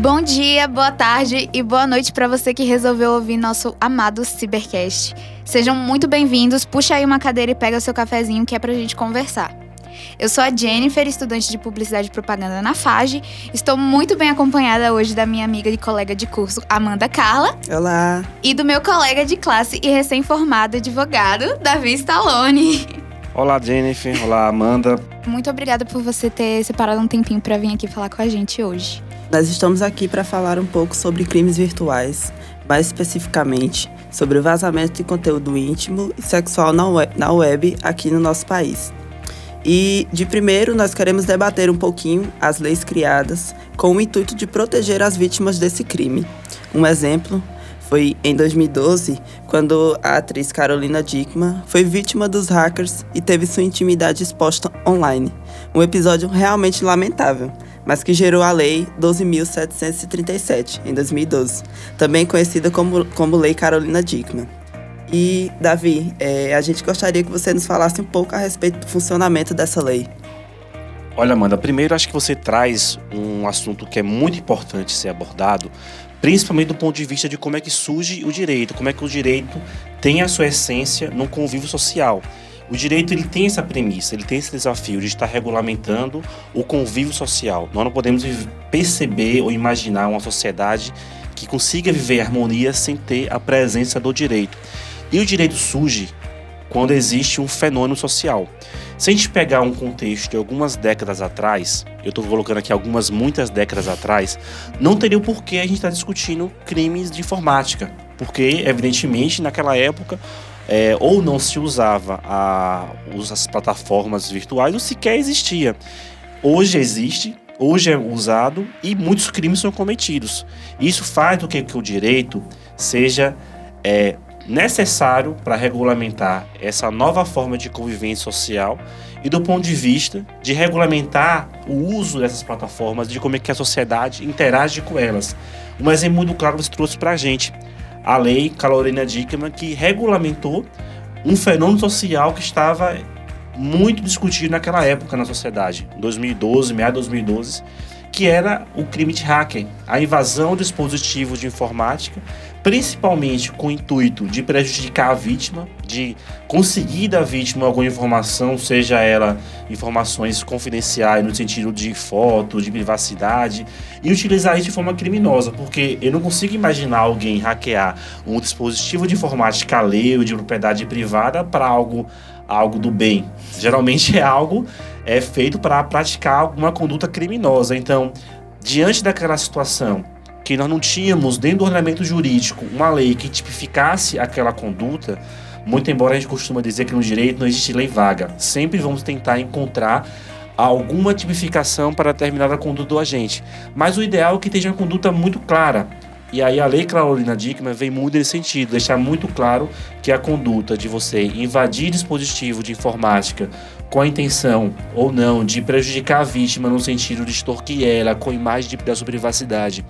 Bom dia, boa tarde e boa noite para você que resolveu ouvir nosso amado Cybercast. Sejam muito bem-vindos. Puxa aí uma cadeira e pega seu cafezinho que é pra gente conversar. Eu sou a Jennifer, estudante de Publicidade e Propaganda na FAGE. Estou muito bem acompanhada hoje da minha amiga e colega de curso, Amanda Carla. Olá! E do meu colega de classe e recém-formado advogado, Davi Stallone. Olá, Jennifer. Olá, Amanda. Muito obrigada por você ter separado um tempinho para vir aqui falar com a gente hoje. Nós estamos aqui para falar um pouco sobre crimes virtuais, mais especificamente sobre o vazamento de conteúdo íntimo e sexual na web, na web aqui no nosso país. E, de primeiro, nós queremos debater um pouquinho as leis criadas com o intuito de proteger as vítimas desse crime. Um exemplo foi em 2012, quando a atriz Carolina Dickman foi vítima dos hackers e teve sua intimidade exposta online. Um episódio realmente lamentável, mas que gerou a Lei 12.737, em 2012, também conhecida como, como Lei Carolina Dickman. E, Davi, é, a gente gostaria que você nos falasse um pouco a respeito do funcionamento dessa lei. Olha, Amanda, primeiro acho que você traz um assunto que é muito importante ser abordado, principalmente do ponto de vista de como é que surge o direito, como é que o direito tem a sua essência no convívio social. O direito ele tem essa premissa, ele tem esse desafio de estar regulamentando o convívio social. Nós não podemos perceber ou imaginar uma sociedade que consiga viver em harmonia sem ter a presença do direito. E o direito surge quando existe um fenômeno social. Se a gente pegar um contexto de algumas décadas atrás, eu estou colocando aqui algumas, muitas décadas atrás, não teria o porquê a gente estar tá discutindo crimes de informática. Porque, evidentemente, naquela época, é, ou não se usava a, as plataformas virtuais, ou sequer existia. Hoje existe, hoje é usado e muitos crimes são cometidos. Isso faz com que, que o direito seja é, necessário para regulamentar essa nova forma de convivência social e do ponto de vista de regulamentar o uso dessas plataformas, de como é que a sociedade interage com elas. Um exemplo muito claro você trouxe para a gente, a lei Carolina Dickman, que regulamentou um fenômeno social que estava muito discutido naquela época na sociedade, 2012, meados de 2012, que era o crime de hacker, a invasão de dispositivos de informática principalmente com o intuito de prejudicar a vítima, de conseguir da vítima alguma informação, seja ela informações confidenciais no sentido de foto, de privacidade, e utilizar isso de forma criminosa, porque eu não consigo imaginar alguém hackear um dispositivo de informática alheio de propriedade privada para algo algo do bem. Geralmente é algo é feito para praticar alguma conduta criminosa. Então, diante daquela situação que nós não tínhamos dentro do ordenamento jurídico uma lei que tipificasse aquela conduta, muito embora a gente costuma dizer que no direito não existe lei vaga, sempre vamos tentar encontrar alguma tipificação para determinada conduta do agente. Mas o ideal é que esteja uma conduta muito clara. E aí a lei Carolina Dickman vem muito nesse sentido, deixar muito claro que a conduta de você invadir dispositivo de informática com a intenção ou não de prejudicar a vítima no sentido de extorquir ela com imagem de, da sua privacidade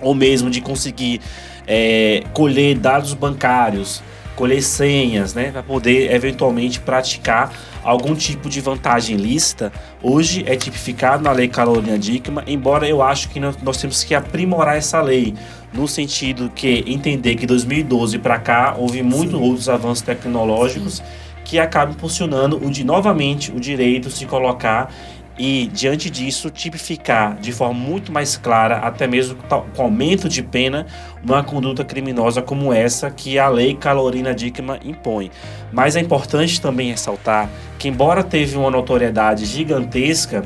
ou mesmo de conseguir é, colher dados bancários, colher senhas, né, para poder eventualmente praticar algum tipo de vantagem lícita, hoje é tipificado na Lei Carolina Dickmann, embora eu acho que nós, temos que aprimorar essa lei, no sentido que entender que 2012 para cá houve muitos outros avanços tecnológicos Sim. que acabam impulsionando o de novamente o direito se colocar e, diante disso, tipificar de forma muito mais clara, até mesmo com aumento de pena, uma conduta criminosa como essa que a lei Calorina Dickman impõe. Mas é importante também ressaltar que, embora teve uma notoriedade gigantesca,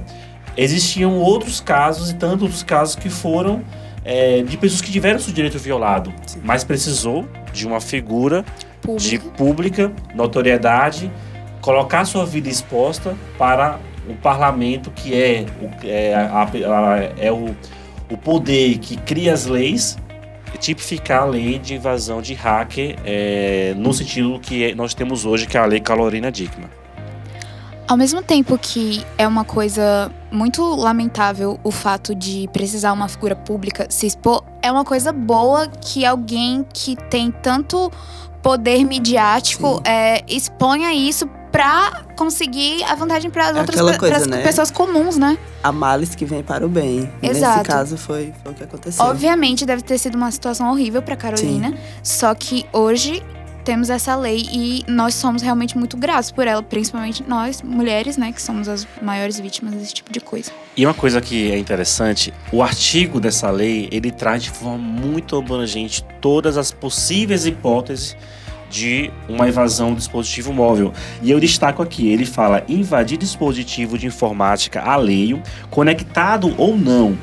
existiam outros casos e tantos outros casos que foram é, de pessoas que tiveram seu direito violado, Sim. mas precisou de uma figura Público. de pública notoriedade colocar sua vida exposta para o parlamento, que é, o, é, a, a, é o, o poder que cria as leis, tipificar a lei de invasão de hacker é, no sentido que nós temos hoje, que é a lei Calorina Dickman. Ao mesmo tempo que é uma coisa muito lamentável o fato de precisar uma figura pública se expor, é uma coisa boa que alguém que tem tanto poder midiático é, exponha isso para conseguir a vantagem para É outras aquela pe- coisa, né? pessoas comuns, né? Há males que vem para o bem. Exato. Nesse caso foi, foi o que aconteceu. Obviamente deve ter sido uma situação horrível para Carolina, só que hoje temos essa lei e nós somos realmente muito gratos por ela, principalmente nós, mulheres, né, que somos as maiores vítimas desse tipo de coisa. E uma coisa que é interessante, o artigo dessa lei, ele traz de forma muito abrangente todas as possíveis hipóteses de uma invasão do dispositivo móvel. E eu destaco aqui, ele fala invadir dispositivo de informática alheio, conectado ou não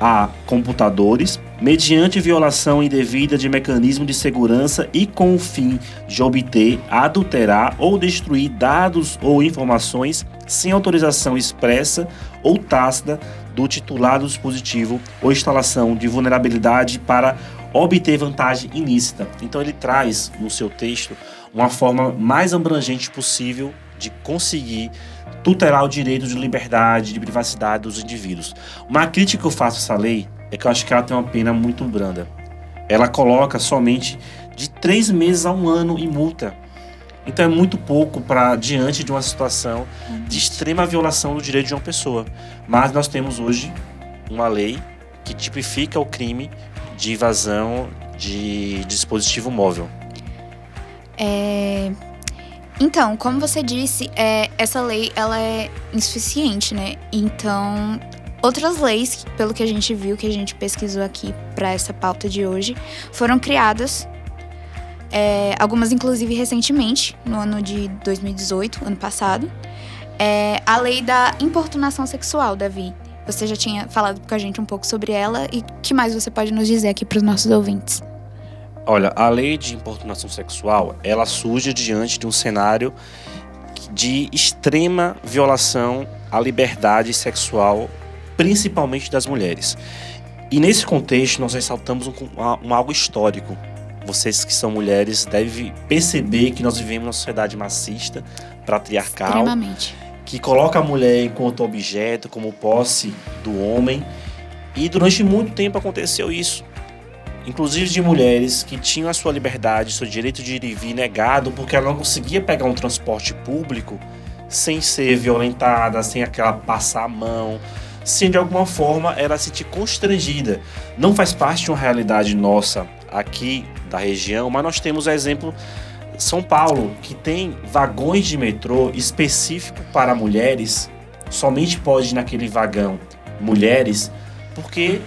a computadores, mediante violação indevida de mecanismo de segurança e com o fim de obter, adulterar ou destruir dados ou informações sem autorização expressa ou tácita do titular do dispositivo ou instalação de vulnerabilidade para obter vantagem ilícita. Então ele traz no seu texto uma forma mais abrangente possível de conseguir tutelar o direito de liberdade, de privacidade dos indivíduos. Uma crítica que eu faço a essa lei é que eu acho que ela tem uma pena muito branda. Ela coloca somente de três meses a um ano em multa. Então é muito pouco para diante de uma situação de extrema violação do direito de uma pessoa. Mas nós temos hoje uma lei que tipifica o crime de invasão de dispositivo móvel. É, Então, como você disse, é, essa lei ela é insuficiente, né? Então, outras leis, pelo que a gente viu, que a gente pesquisou aqui para essa pauta de hoje, foram criadas. é, algumas, inclusive, recentemente, no ano de 2018, ano passado. É, a lei da importunação sexual, Davi. Você já tinha falado com a gente um pouco sobre ela e o que mais você pode nos dizer aqui para os nossos ouvintes? Olha, a lei de importunação sexual, ela surge diante de um cenário de extrema violação à liberdade sexual, principalmente das mulheres. E nesse contexto, nós ressaltamos um, um, algo histórico. Vocês que são mulheres devem perceber que nós vivemos numa sociedade machista, patriarcal, que coloca a mulher enquanto objeto, como posse do homem. E durante muito tempo aconteceu isso. Inclusive de mulheres que tinham a sua liberdade, seu direito de ir e vir negado, porque ela não conseguia pegar um transporte público sem ser violentada, sem aquela passar a mão, sem de alguma forma ela se sentir constrangida. Não faz parte de uma realidade nossa aqui da região, mas nós temos o exemplo São Paulo, que tem vagões de metrô específico para mulheres, somente pode naquele vagão mulheres, porque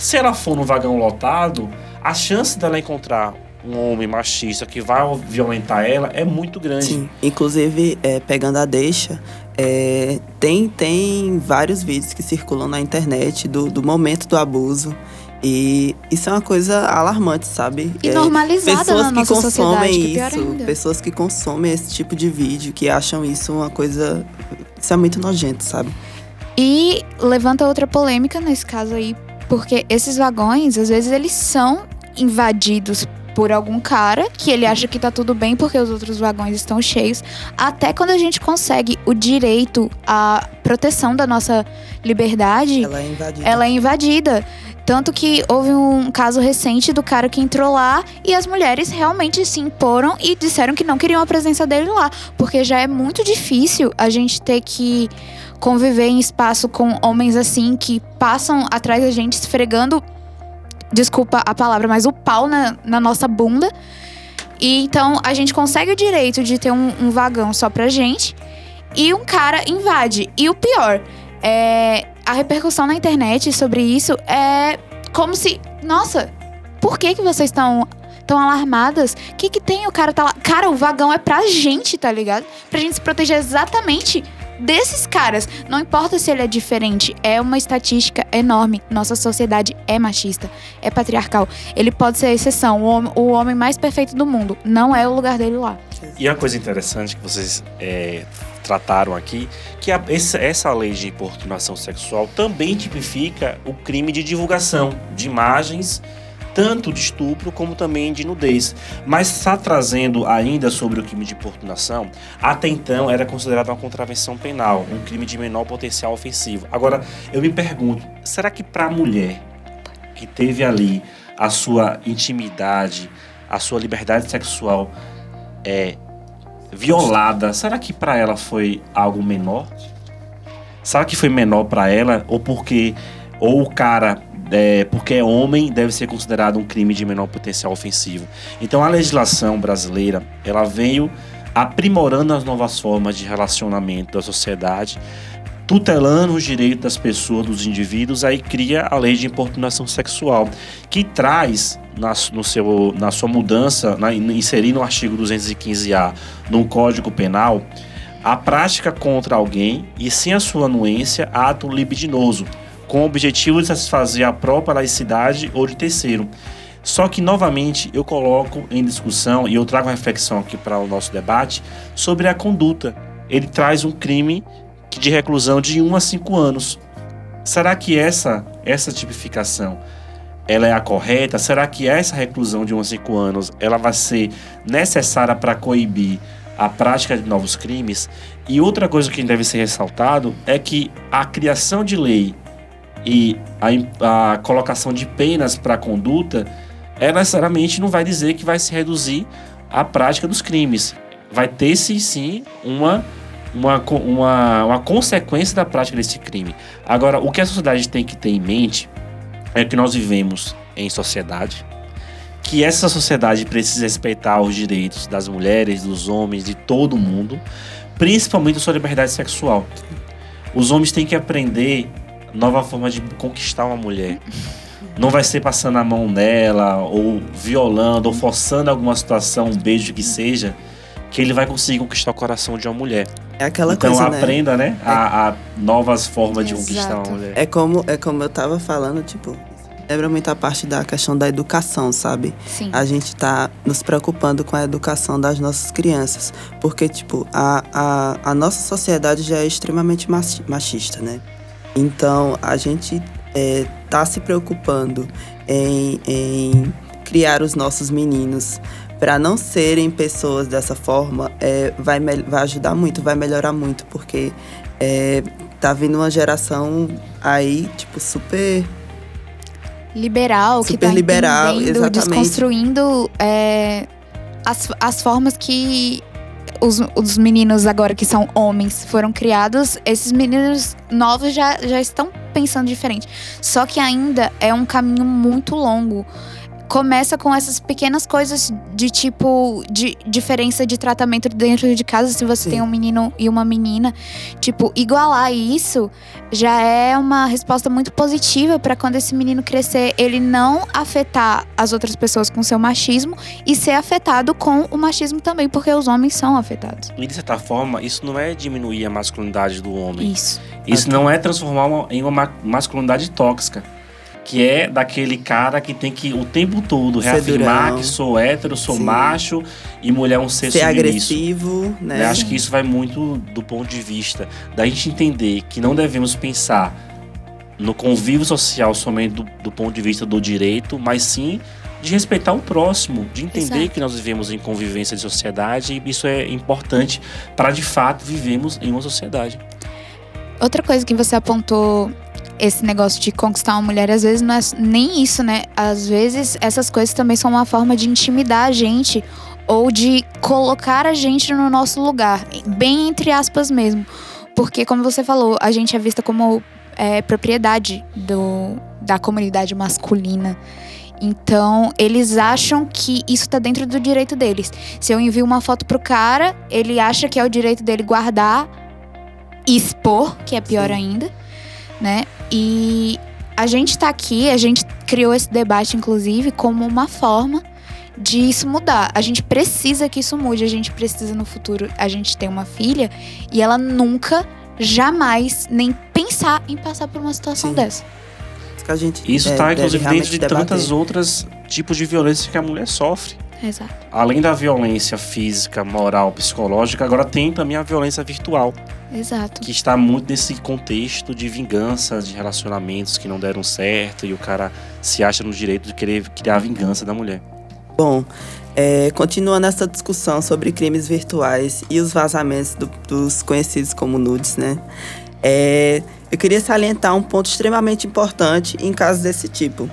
se ela for no vagão lotado, a chance dela encontrar um homem machista que vai violentar ela é muito grande. Sim, inclusive, é, pegando a deixa, é, tem, tem vários vídeos que circulam na internet do, do momento do abuso. E isso é uma coisa alarmante, sabe? E É, normalizada pessoas na que nossa consomem sociedade, que isso, ainda. pessoas que consomem esse tipo de vídeo, que acham isso uma coisa. Isso é muito nojento, sabe? E levanta outra polêmica nesse caso aí, porque esses vagões, às vezes, eles são invadidos por algum cara que ele acha que tá tudo bem porque os outros vagões estão cheios. Até quando a gente consegue o direito à proteção da nossa liberdade, Ela é invadida. ela é invadida. Tanto que houve um caso recente do cara que entrou lá e as mulheres realmente se imporam e disseram que não queriam a presença dele lá. Porque já é muito difícil a gente ter que conviver em espaço com homens assim que passam atrás da gente esfregando, desculpa a palavra, mas o pau na, na nossa bunda. E então a gente consegue o direito de ter um, um vagão só pra gente e um cara invade. E o pior, é, a repercussão na internet sobre isso é como se, nossa, por que que vocês estão tão alarmadas? O que que tem? O cara tá lá. Cara, o vagão é pra gente, tá ligado? Pra gente se proteger exatamente desses caras. Não importa se ele é diferente, é uma estatística enorme. Nossa sociedade é machista, é patriarcal. Ele pode ser a exceção, o homem, o homem mais perfeito do mundo. Não é o lugar dele lá. E uma coisa interessante que vocês é, trataram aqui, que a- essa, essa lei de importunação sexual também tipifica o crime de divulgação de imagens, tanto de estupro como também de nudez. Mas está trazendo ainda sobre o crime de importunação, até então era considerado uma contravenção penal, um crime de menor potencial ofensivo. Agora, eu me pergunto, será que para a mulher que teve ali a sua intimidade, a sua liberdade sexual, é violada, será que para ela foi algo menor? Será que foi menor para ela ou porque ou o cara é, porque é homem deve ser considerado um crime de menor potencial ofensivo? Então a legislação brasileira ela veio aprimorando as novas formas de relacionamento da sociedade, tutelando os direitos das pessoas, dos indivíduos, aí cria a lei de importunação sexual, que traz na, no seu, na sua mudança, na, inserindo o artigo 215A no Código Penal, a prática contra alguém e sem a sua anuência, ato libidinoso, com o objetivo de satisfazer a própria laicidade ou de terceiro. Só que, novamente, eu coloco em discussão e eu trago uma reflexão aqui para o nosso debate sobre a conduta. Ele traz um crime de reclusão de 1 a 5 anos. Será que essa, essa tipificação ela é a correta? Será que essa reclusão de 1 a 5 anos ela vai ser necessária para coibir a prática de novos crimes? E outra coisa que deve ser ressaltado é que a criação de lei e a, a colocação de penas para a conduta, ela necessariamente não vai dizer que vai se reduzir a prática dos crimes. Vai ter sim, sim uma, uma, uma, uma consequência da prática desse crime. Agora, o que a sociedade tem que ter em mente é que nós vivemos em sociedade, que essa sociedade precisa respeitar os direitos das mulheres, dos homens, de todo mundo, principalmente a sua liberdade sexual. Os homens têm que aprender nova forma de conquistar uma mulher. Não vai ser passando a mão nela, ou violando, ou forçando alguma situação, um beijo que seja, que ele vai conseguir conquistar o coração de uma mulher. É aquela então coisa, né? aprenda, né? É... A, a, novas formas de Exato. conquistar uma mulher. É como, é como eu tava falando, tipo, lembra muito a parte da questão da educação, sabe? Sim. A gente tá nos preocupando com a educação das nossas crianças. Porque, tipo, a, a, a nossa sociedade já é extremamente machi- machista, né? Então, a gente é, tá se preocupando em, em criar os nossos meninos para não serem pessoas dessa forma, é, vai, vai ajudar muito, vai melhorar muito, porque é, tá vindo uma geração aí, tipo, super liberal, que Super tá liberal, exatamente. desconstruindo é, as, as formas que os, os meninos agora que são homens foram criados, esses meninos novos já, já estão pensando diferente. Só que ainda é um caminho muito longo. Começa com essas pequenas coisas de tipo de diferença de tratamento dentro de casa, se você Sim. tem um menino e uma menina, tipo, igualar isso já é uma resposta muito positiva para quando esse menino crescer, ele não afetar as outras pessoas com seu machismo e ser afetado com o machismo também, porque os homens são afetados. E de certa forma, isso não é diminuir a masculinidade do homem. Isso. Isso não é transformar uma, em uma ma- masculinidade tóxica. Que é daquele cara que tem que o tempo todo reafirmar que sou hétero, sou Sim. macho e mulher é um ser, ser agressivo, né? Eu acho que isso vai muito do ponto de vista da gente entender que não devemos pensar no convívio social somente do, do ponto de vista do direito, mas sim de respeitar o próximo, de entender Exato. que nós vivemos em convivência de sociedade e isso é importante para de fato vivemos em uma sociedade. Outra coisa que você apontou, esse negócio de conquistar uma mulher, às vezes não é nem isso, né? Às vezes essas coisas também são uma forma de intimidar a gente ou de colocar a gente no nosso lugar, bem entre aspas mesmo. Porque, como você falou, a gente é vista como é, propriedade do, da comunidade masculina. Então, eles acham que isso tá dentro do direito deles. Se eu envio uma foto pro cara, ele acha que é o direito dele guardar e expor, que é pior Sim. ainda, né? E a gente tá aqui, a gente criou esse debate, inclusive, como uma forma de isso mudar. A gente precisa que isso mude, a gente precisa no futuro, a gente ter uma filha e ela nunca, jamais, nem pensar em passar por uma situação Sim. dessa. que a gente Isso é, está deve inclusive dentro de debater. tantas outras tipos de violência que a mulher sofre. Exato. Além da violência física, moral, psicológica, agora tem também a violência virtual, Exato. que está muito nesse contexto de vingança, de relacionamentos que não deram certo e o cara se acha no direito de querer criar a vingança da mulher. Bom, é, continuando essa discussão sobre crimes virtuais e os vazamentos do- dos conhecidos como nudes, né? É, eu queria salientar um ponto extremamente importante em casos desse tipo.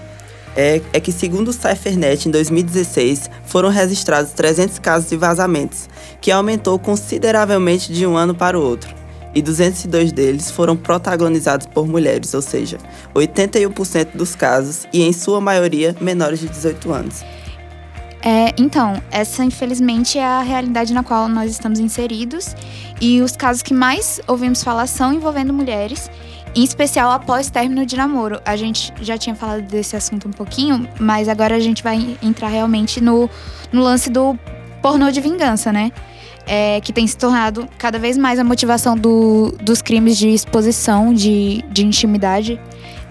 É, é que, segundo o Cyphernet, em 2016, foram registrados 300 casos de vazamentos, que aumentou consideravelmente de um ano para o outro. E 202 deles foram protagonizados por mulheres, ou seja, 81% dos casos, e em sua maioria menores de 18 anos. É, então, essa infelizmente é a realidade na qual nós estamos inseridos e os casos que mais ouvimos falar são envolvendo mulheres em especial após término de namoro. A gente já tinha falado desse assunto um pouquinho, mas agora a gente vai entrar realmente no, no lance do pornô de vingança, né? É, que tem se tornado cada vez mais a motivação do, dos crimes de exposição, de, de intimidade.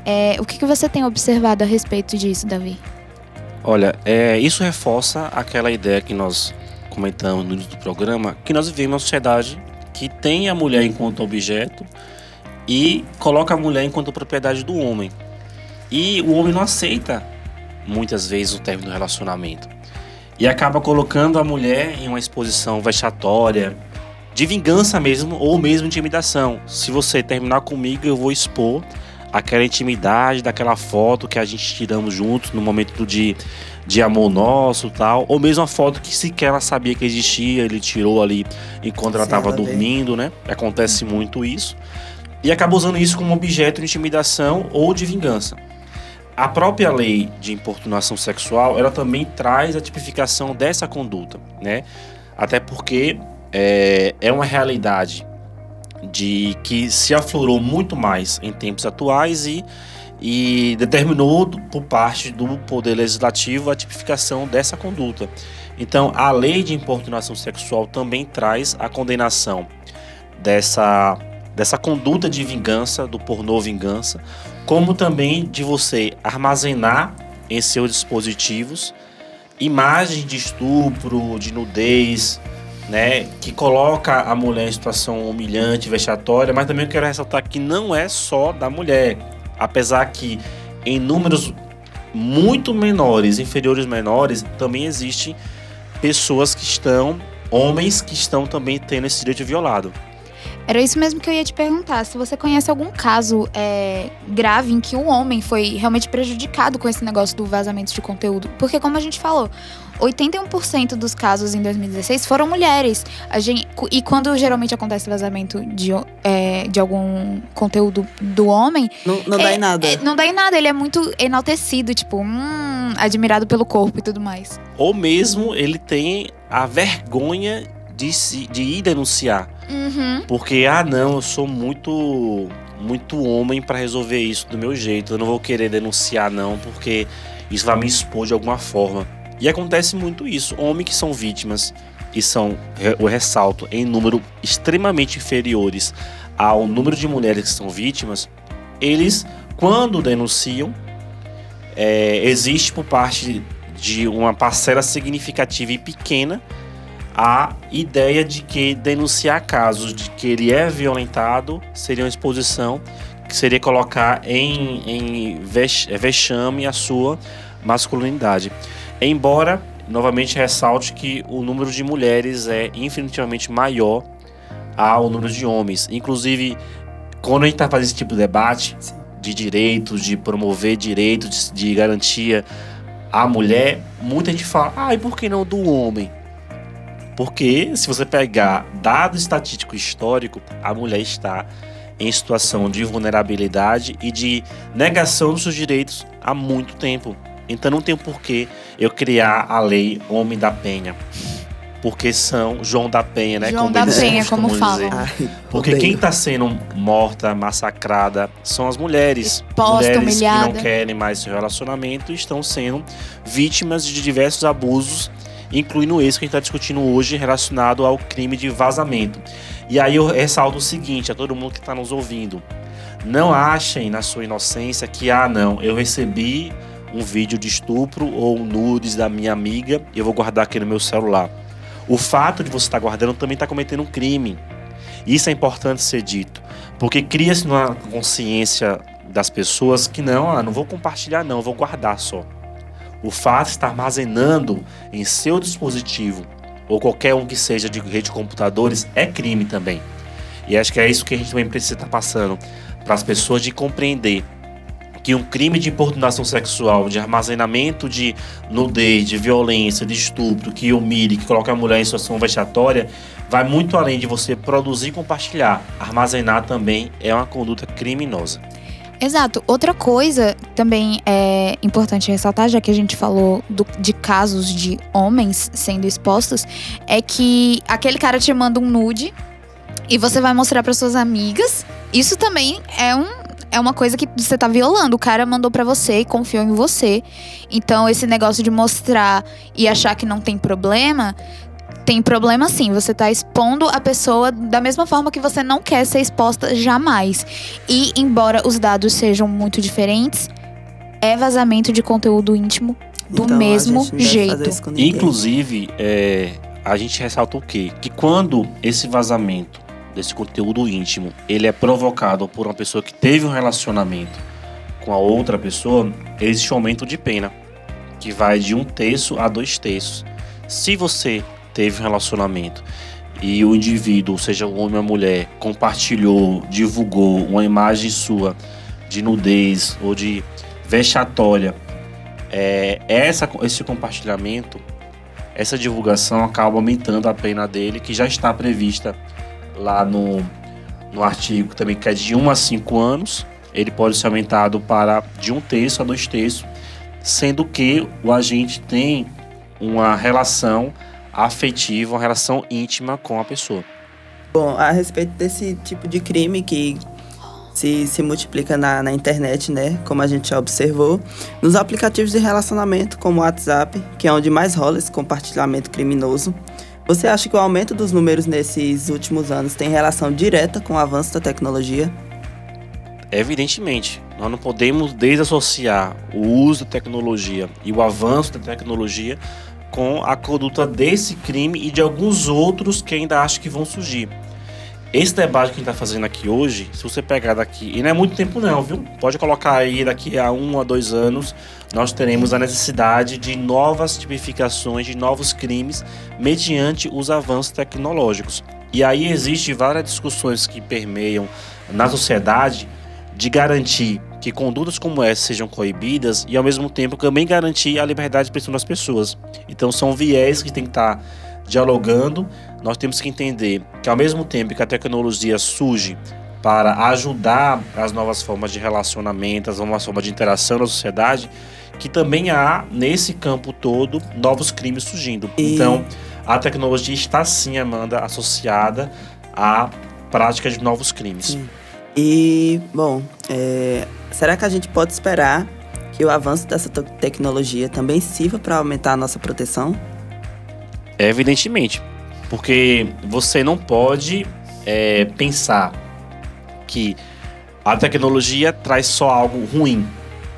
É, o que, que você tem observado a respeito disso, Davi? Olha, é, isso reforça aquela ideia que nós comentamos no início do programa, que nós vivemos uma sociedade que tem a mulher enquanto objeto e coloca a mulher enquanto propriedade do homem. E o homem não aceita muitas vezes o término do relacionamento. E acaba colocando a mulher em uma exposição vexatória, de vingança mesmo, ou mesmo intimidação. Se você terminar comigo, eu vou expor aquela intimidade daquela foto que a gente tiramos juntos no momento de, de amor nosso tal. Ou mesmo a foto que sequer ela sabia que existia, ele tirou ali enquanto ela estava dormindo, né? Acontece muito isso e acaba usando isso como objeto de intimidação ou de vingança. A própria lei de importunação sexual, ela também traz a tipificação dessa conduta, né? Até porque é, é uma realidade de que se aflorou muito mais em tempos atuais e, e determinou por parte do Poder Legislativo a tipificação dessa conduta. Então, a lei de importunação sexual também traz a condenação dessa dessa conduta de vingança, do pornô vingança, como também de você armazenar em seus dispositivos imagens de estupro, de nudez, né, que coloca a mulher em situação humilhante, vexatória, mas também eu quero ressaltar que não é só da mulher, apesar que em números muito menores, inferiores menores, também existem pessoas que estão, homens que estão também tendo esse direito violado. Era isso mesmo que eu ia te perguntar. Se você conhece algum caso é, grave em que um homem foi realmente prejudicado com esse negócio do vazamento de conteúdo. Porque, como a gente falou, 81% dos casos em 2016 foram mulheres. Gente, e quando geralmente acontece vazamento de, é, de algum conteúdo do homem. Não, não é, dá em nada. É, não dá em nada. Ele é muito enaltecido, tipo, hum, admirado pelo corpo e tudo mais. Ou mesmo ele tem a vergonha de, se, de ir denunciar. Uhum. Porque, ah, não, eu sou muito muito homem para resolver isso do meu jeito. Eu não vou querer denunciar, não, porque isso vai me expor de alguma forma. E acontece muito isso. Homens que são vítimas e são, eu ressalto, em número extremamente inferiores ao número de mulheres que são vítimas, eles, quando denunciam, é, existe por parte de uma parcela significativa e pequena a ideia de que denunciar casos de que ele é violentado seria uma exposição que seria colocar em, em vexame a sua masculinidade. Embora, novamente, ressalte que o número de mulheres é infinitivamente maior ao número de homens. Inclusive, quando a gente está fazendo esse tipo de debate de direitos, de promover direitos, de, de garantia à mulher, muita gente fala, ah, e por que não do homem? Porque se você pegar dado estatístico histórico, a mulher está em situação de vulnerabilidade e de negação dos seus direitos há muito tempo. Então não tem porquê eu criar a lei Homem da Penha. Porque são João da Penha, né? João como da Penha, como falam. Porque quem está sendo morta, massacrada, são as mulheres. Exposta, mulheres humilhada. que não querem mais esse relacionamento e estão sendo vítimas de diversos abusos incluindo esse que a gente está discutindo hoje relacionado ao crime de vazamento. E aí eu ressalto o seguinte a todo mundo que está nos ouvindo: não achem na sua inocência que, ah, não, eu recebi um vídeo de estupro ou nudes da minha amiga e eu vou guardar aqui no meu celular. O fato de você estar tá guardando também está cometendo um crime. Isso é importante ser dito, porque cria-se uma consciência das pessoas que não, ah, não vou compartilhar, não, vou guardar só. O fato de estar armazenando em seu dispositivo ou qualquer um que seja de rede de computadores é crime também. E acho que é isso que a gente também precisa estar passando para as pessoas de compreender que um crime de importunação sexual, de armazenamento de nudez, de violência, de estupro, que humilhe, que coloca a mulher em situação vexatória, vai muito além de você produzir e compartilhar. Armazenar também é uma conduta criminosa. Exato. Outra coisa também é importante ressaltar, já que a gente falou do, de casos de homens sendo expostos, é que aquele cara te manda um nude e você vai mostrar para suas amigas. Isso também é um, é uma coisa que você tá violando. O cara mandou para você e confiou em você. Então, esse negócio de mostrar e achar que não tem problema tem problema sim. Você tá expondo a pessoa da mesma forma que você não quer ser exposta jamais. E embora os dados sejam muito diferentes, é vazamento de conteúdo íntimo do Então, mesmo jeito. Inclusive, é, a gente ressalta o quê? Que quando esse vazamento desse conteúdo íntimo, ele é provocado por uma pessoa que teve um relacionamento com a outra pessoa, existe um aumento de pena, que vai de um terço a dois terços. Se você teve um relacionamento e o indivíduo, seja um homem ou mulher, compartilhou, divulgou uma imagem sua de nudez ou de vexatória, é, essa, esse compartilhamento, essa divulgação acaba aumentando a pena dele, que já está prevista lá no, no artigo também, que é de 1 a 5 anos. Ele pode ser aumentado para de um terço a dois terços, sendo que o agente tem uma relação afetiva, uma relação íntima com a pessoa. Bom, a respeito desse tipo de crime que se, se multiplica na, na internet, né? Como a gente já observou, nos aplicativos de relacionamento, como o WhatsApp, que é onde mais rola esse compartilhamento criminoso. Você acha que o aumento dos números nesses últimos anos tem relação direta com o avanço da tecnologia? Evidentemente, nós não podemos desassociar o uso da tecnologia e o avanço da tecnologia com a conduta desse crime e de alguns outros que ainda acho que vão surgir. Esse debate que a gente está fazendo aqui hoje, se você pegar daqui, e não é muito tempo não, viu? Pode colocar aí daqui a um a dois anos, nós teremos a necessidade de novas tipificações, de novos crimes, mediante os avanços tecnológicos. E aí existe várias discussões que permeiam na sociedade de garantir que condutas como essa sejam coibidas e ao mesmo tempo também garantir a liberdade de expressão das pessoas. Então são viés que tem que estar dialogando. Nós temos que entender que ao mesmo tempo que a tecnologia surge para ajudar as novas formas de relacionamento, as novas formas de interação na sociedade, que também há nesse campo todo novos crimes surgindo. E- Então, a tecnologia está sim, Amanda, associada à prática de novos crimes. Sim. E, bom, é, será que a gente pode esperar que o avanço dessa te- tecnologia também sirva para aumentar a nossa proteção? Evidentemente, porque você não pode é, pensar que a tecnologia traz só algo ruim.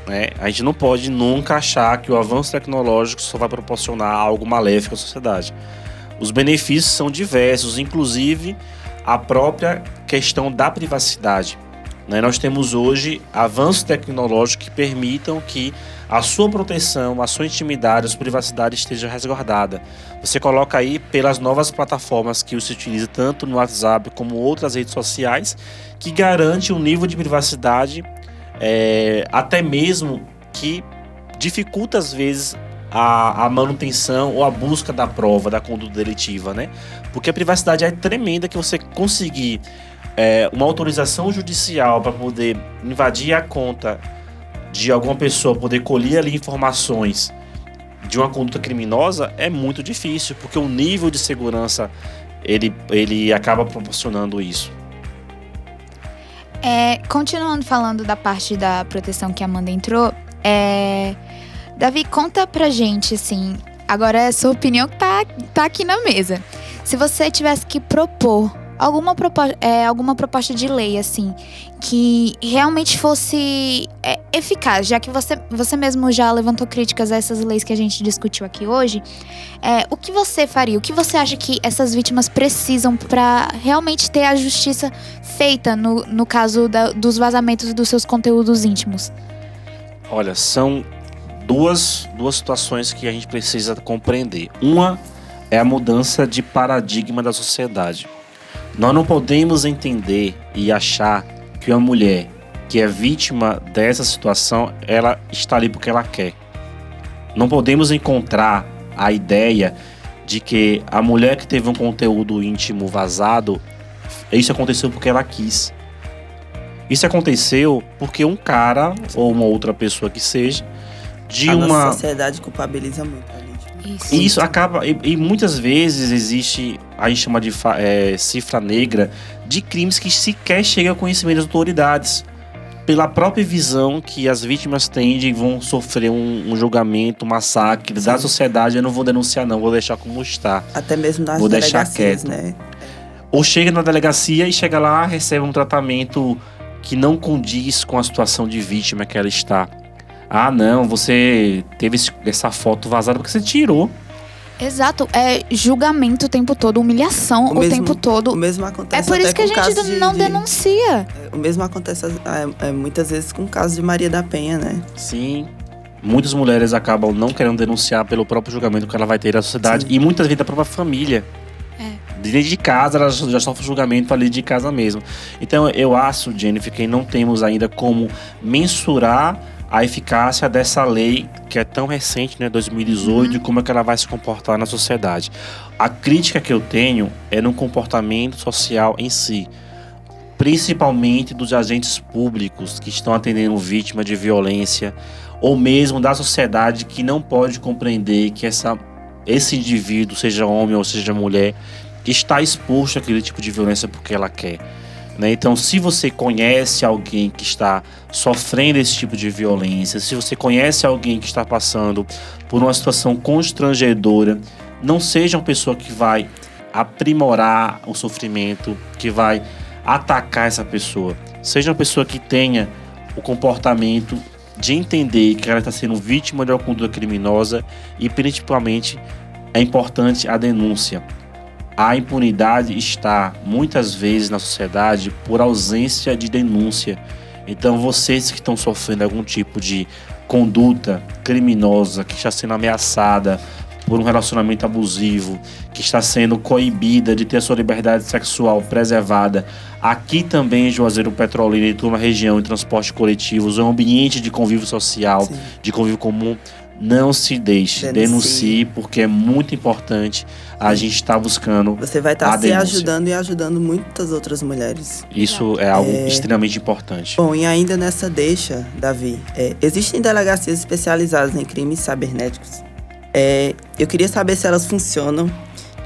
Né? A gente não pode nunca achar que o avanço tecnológico só vai proporcionar algo maléfico à sociedade. Os benefícios são diversos, inclusive a própria questão da privacidade. né? Nós temos hoje avanços tecnológicos que permitam que a sua proteção, a sua intimidade, a sua privacidade esteja resguardada. Você coloca aí pelas novas plataformas que se utiliza tanto no WhatsApp como outras redes sociais, que garante um nível de privacidade é, até mesmo que dificulta às vezes a, a manutenção ou a busca da prova da conduta delitiva, né? Porque a privacidade é tremenda que você conseguir é, uma autorização judicial para poder invadir a conta de alguma pessoa, poder colher ali informações de uma conduta criminosa é muito difícil, porque o nível de segurança ele, ele acaba proporcionando isso. É, continuando falando da parte da proteção que a Amanda entrou, é, Davi, conta pra gente, assim, agora é a sua opinião que tá, tá aqui na mesa. Se você tivesse que propor alguma, propo é, alguma proposta de lei, assim, que realmente fosse é, eficaz, já que você, você mesmo já levantou críticas a essas leis que a gente discutiu aqui hoje, é, o que você faria? O que você acha que essas vítimas precisam pra realmente ter a justiça feita no, no caso da- dos vazamentos dos seus conteúdos íntimos? Olha, são duas, duas situações que a gente precisa compreender. Uma é a mudança de paradigma da sociedade. Nós não podemos entender e achar que uma mulher que é vítima dessa situação, ela está ali porque ela quer. Não podemos encontrar a ideia de que a mulher que teve um conteúdo íntimo vazado, isso aconteceu porque ela quis. Isso aconteceu porque um cara ou uma outra pessoa que seja de a uma sociedade culpabiliza muito vítima. Isso. e isso acaba. E, e muitas vezes existe. A gente chama de é, cifra negra de crimes que sequer chegam ao conhecimento das autoridades. Pela própria visão que as vítimas têm de vão sofrer um, um julgamento, um massacre da Sim. sociedade. Eu não vou denunciar, não, vou deixar como está. Até mesmo nas Vou deixar delegacias, quieto. né? Ou chega na delegacia e chega lá, recebe um tratamento que não condiz com a situação de vítima que ela está. Ah, não, você teve esse- essa foto vazada porque você tirou. Exato. É julgamento o tempo todo, humilhação O o, mesmo- tempo O todo. mesmo É acontece por até isso que a gente de- não de- denuncia. O mesmo acontece é, é, muitas vezes com o caso de Maria da Penha, né? Sim. Muitas mulheres acabam não querendo denunciar pelo próprio julgamento que ela vai ter da sociedade Sim. e muitas vezes da própria família. É. Dentro de casa, ela já sofre julgamento ali de casa mesmo. Então eu acho, Jennifer, que não temos ainda como mensurar a eficácia dessa lei que é tão recente, né, 2018, e como é que ela vai se comportar na sociedade. A crítica que eu tenho é no comportamento social em si principalmente dos agentes públicos que estão atendendo vítima de violência, ou mesmo da sociedade que não pode compreender que essa, esse indivíduo, seja homem ou seja mulher, está exposto àquele tipo de violência porque ela quer. Né? Então, se você conhece alguém que está sofrendo esse tipo de violência, se você conhece alguém que está passando por uma situação constrangedora, não seja uma pessoa que vai aprimorar o sofrimento, que vai atacar essa pessoa. Seja uma pessoa que tenha o comportamento de entender que ela está sendo vítima de uma conduta criminosa e principalmente é importante a denúncia. A impunidade está muitas vezes na sociedade por ausência de denúncia. Então vocês que estão sofrendo algum tipo de conduta criminosa, que está sendo ameaçada por um relacionamento abusivo, que está sendo coibida de ter a sua liberdade sexual preservada, aqui também em Juazeiro Petrolina e toda a região em transporte coletivos, é um ambiente de convívio social, Sim. de convívio comum, não se deixe, Denuncie. denuncie, porque é muito importante a gente estar buscando. Você vai A estar se denúncia. ajudando e ajudando muitas outras mulheres. Isso é algo É. extremamente importante. Bom, e ainda nessa deixa, Davi, é, existem delegacias especializadas em crimes cibernéticos. É, eu queria saber se elas funcionam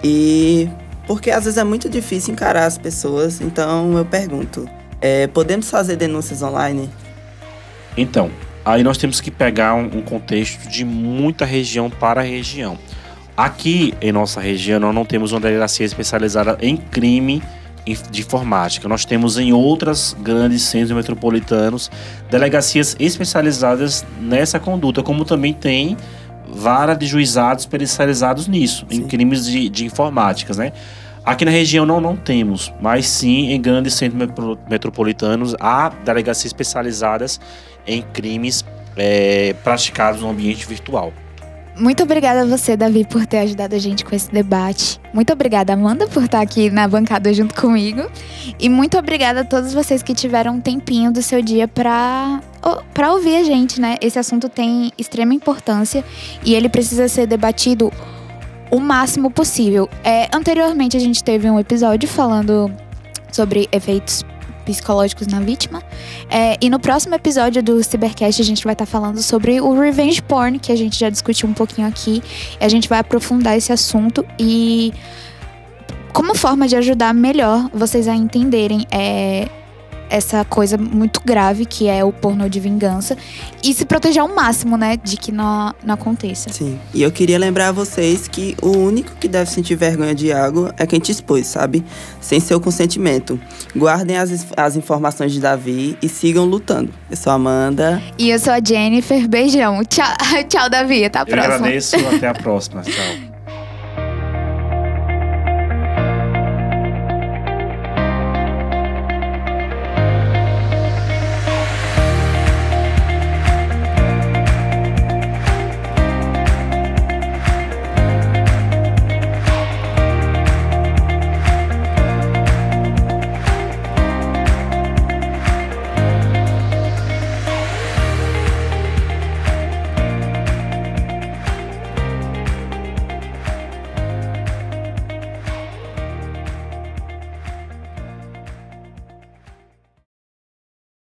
e porque às vezes é muito difícil encarar as pessoas, então eu pergunto: é, podemos fazer denúncias online? Então, aí nós temos que pegar um, um contexto de muita região para região. Aqui em nossa região, nós não temos uma delegacia especializada em crime de informática. Nós temos em outras grandes centros metropolitanos delegacias especializadas nessa conduta, como também tem vara de juizados especializados nisso, em Sim. crimes de, de informáticas, né? Aqui na região não, não temos, mas sim em grandes centros metro- metropolitanos há delegacias especializadas em crimes eh, praticados no ambiente virtual. Muito obrigada a você, Davi, por ter ajudado a gente com esse debate. Muito obrigada, Amanda, por estar aqui na bancada junto comigo. E muito obrigada a todos vocês que tiveram um tempinho do seu dia para para ouvir a gente, né? Esse assunto tem extrema importância e ele precisa ser debatido o máximo possível. É, anteriormente a gente teve um episódio falando sobre efeitos psicológicos na vítima. É, e no próximo episódio do Cybercast a gente vai estar falando sobre o revenge porn, que a gente já discutiu um pouquinho aqui. A gente vai aprofundar esse assunto e como forma de ajudar melhor vocês a entenderem é, essa coisa muito grave que é o pornô de vingança e se proteger ao máximo, né, de que não, não aconteça. Sim. E eu queria lembrar a vocês que o único que deve sentir vergonha de algo é quem te expôs, sabe? Sem seu consentimento. Guardem as, as informações de Davi e sigam lutando. Eu sou a Amanda. E eu sou a Jennifer, beijão. Tchau, tchau Davi, até a Eu próxima. agradeço, até a próxima. Tchau.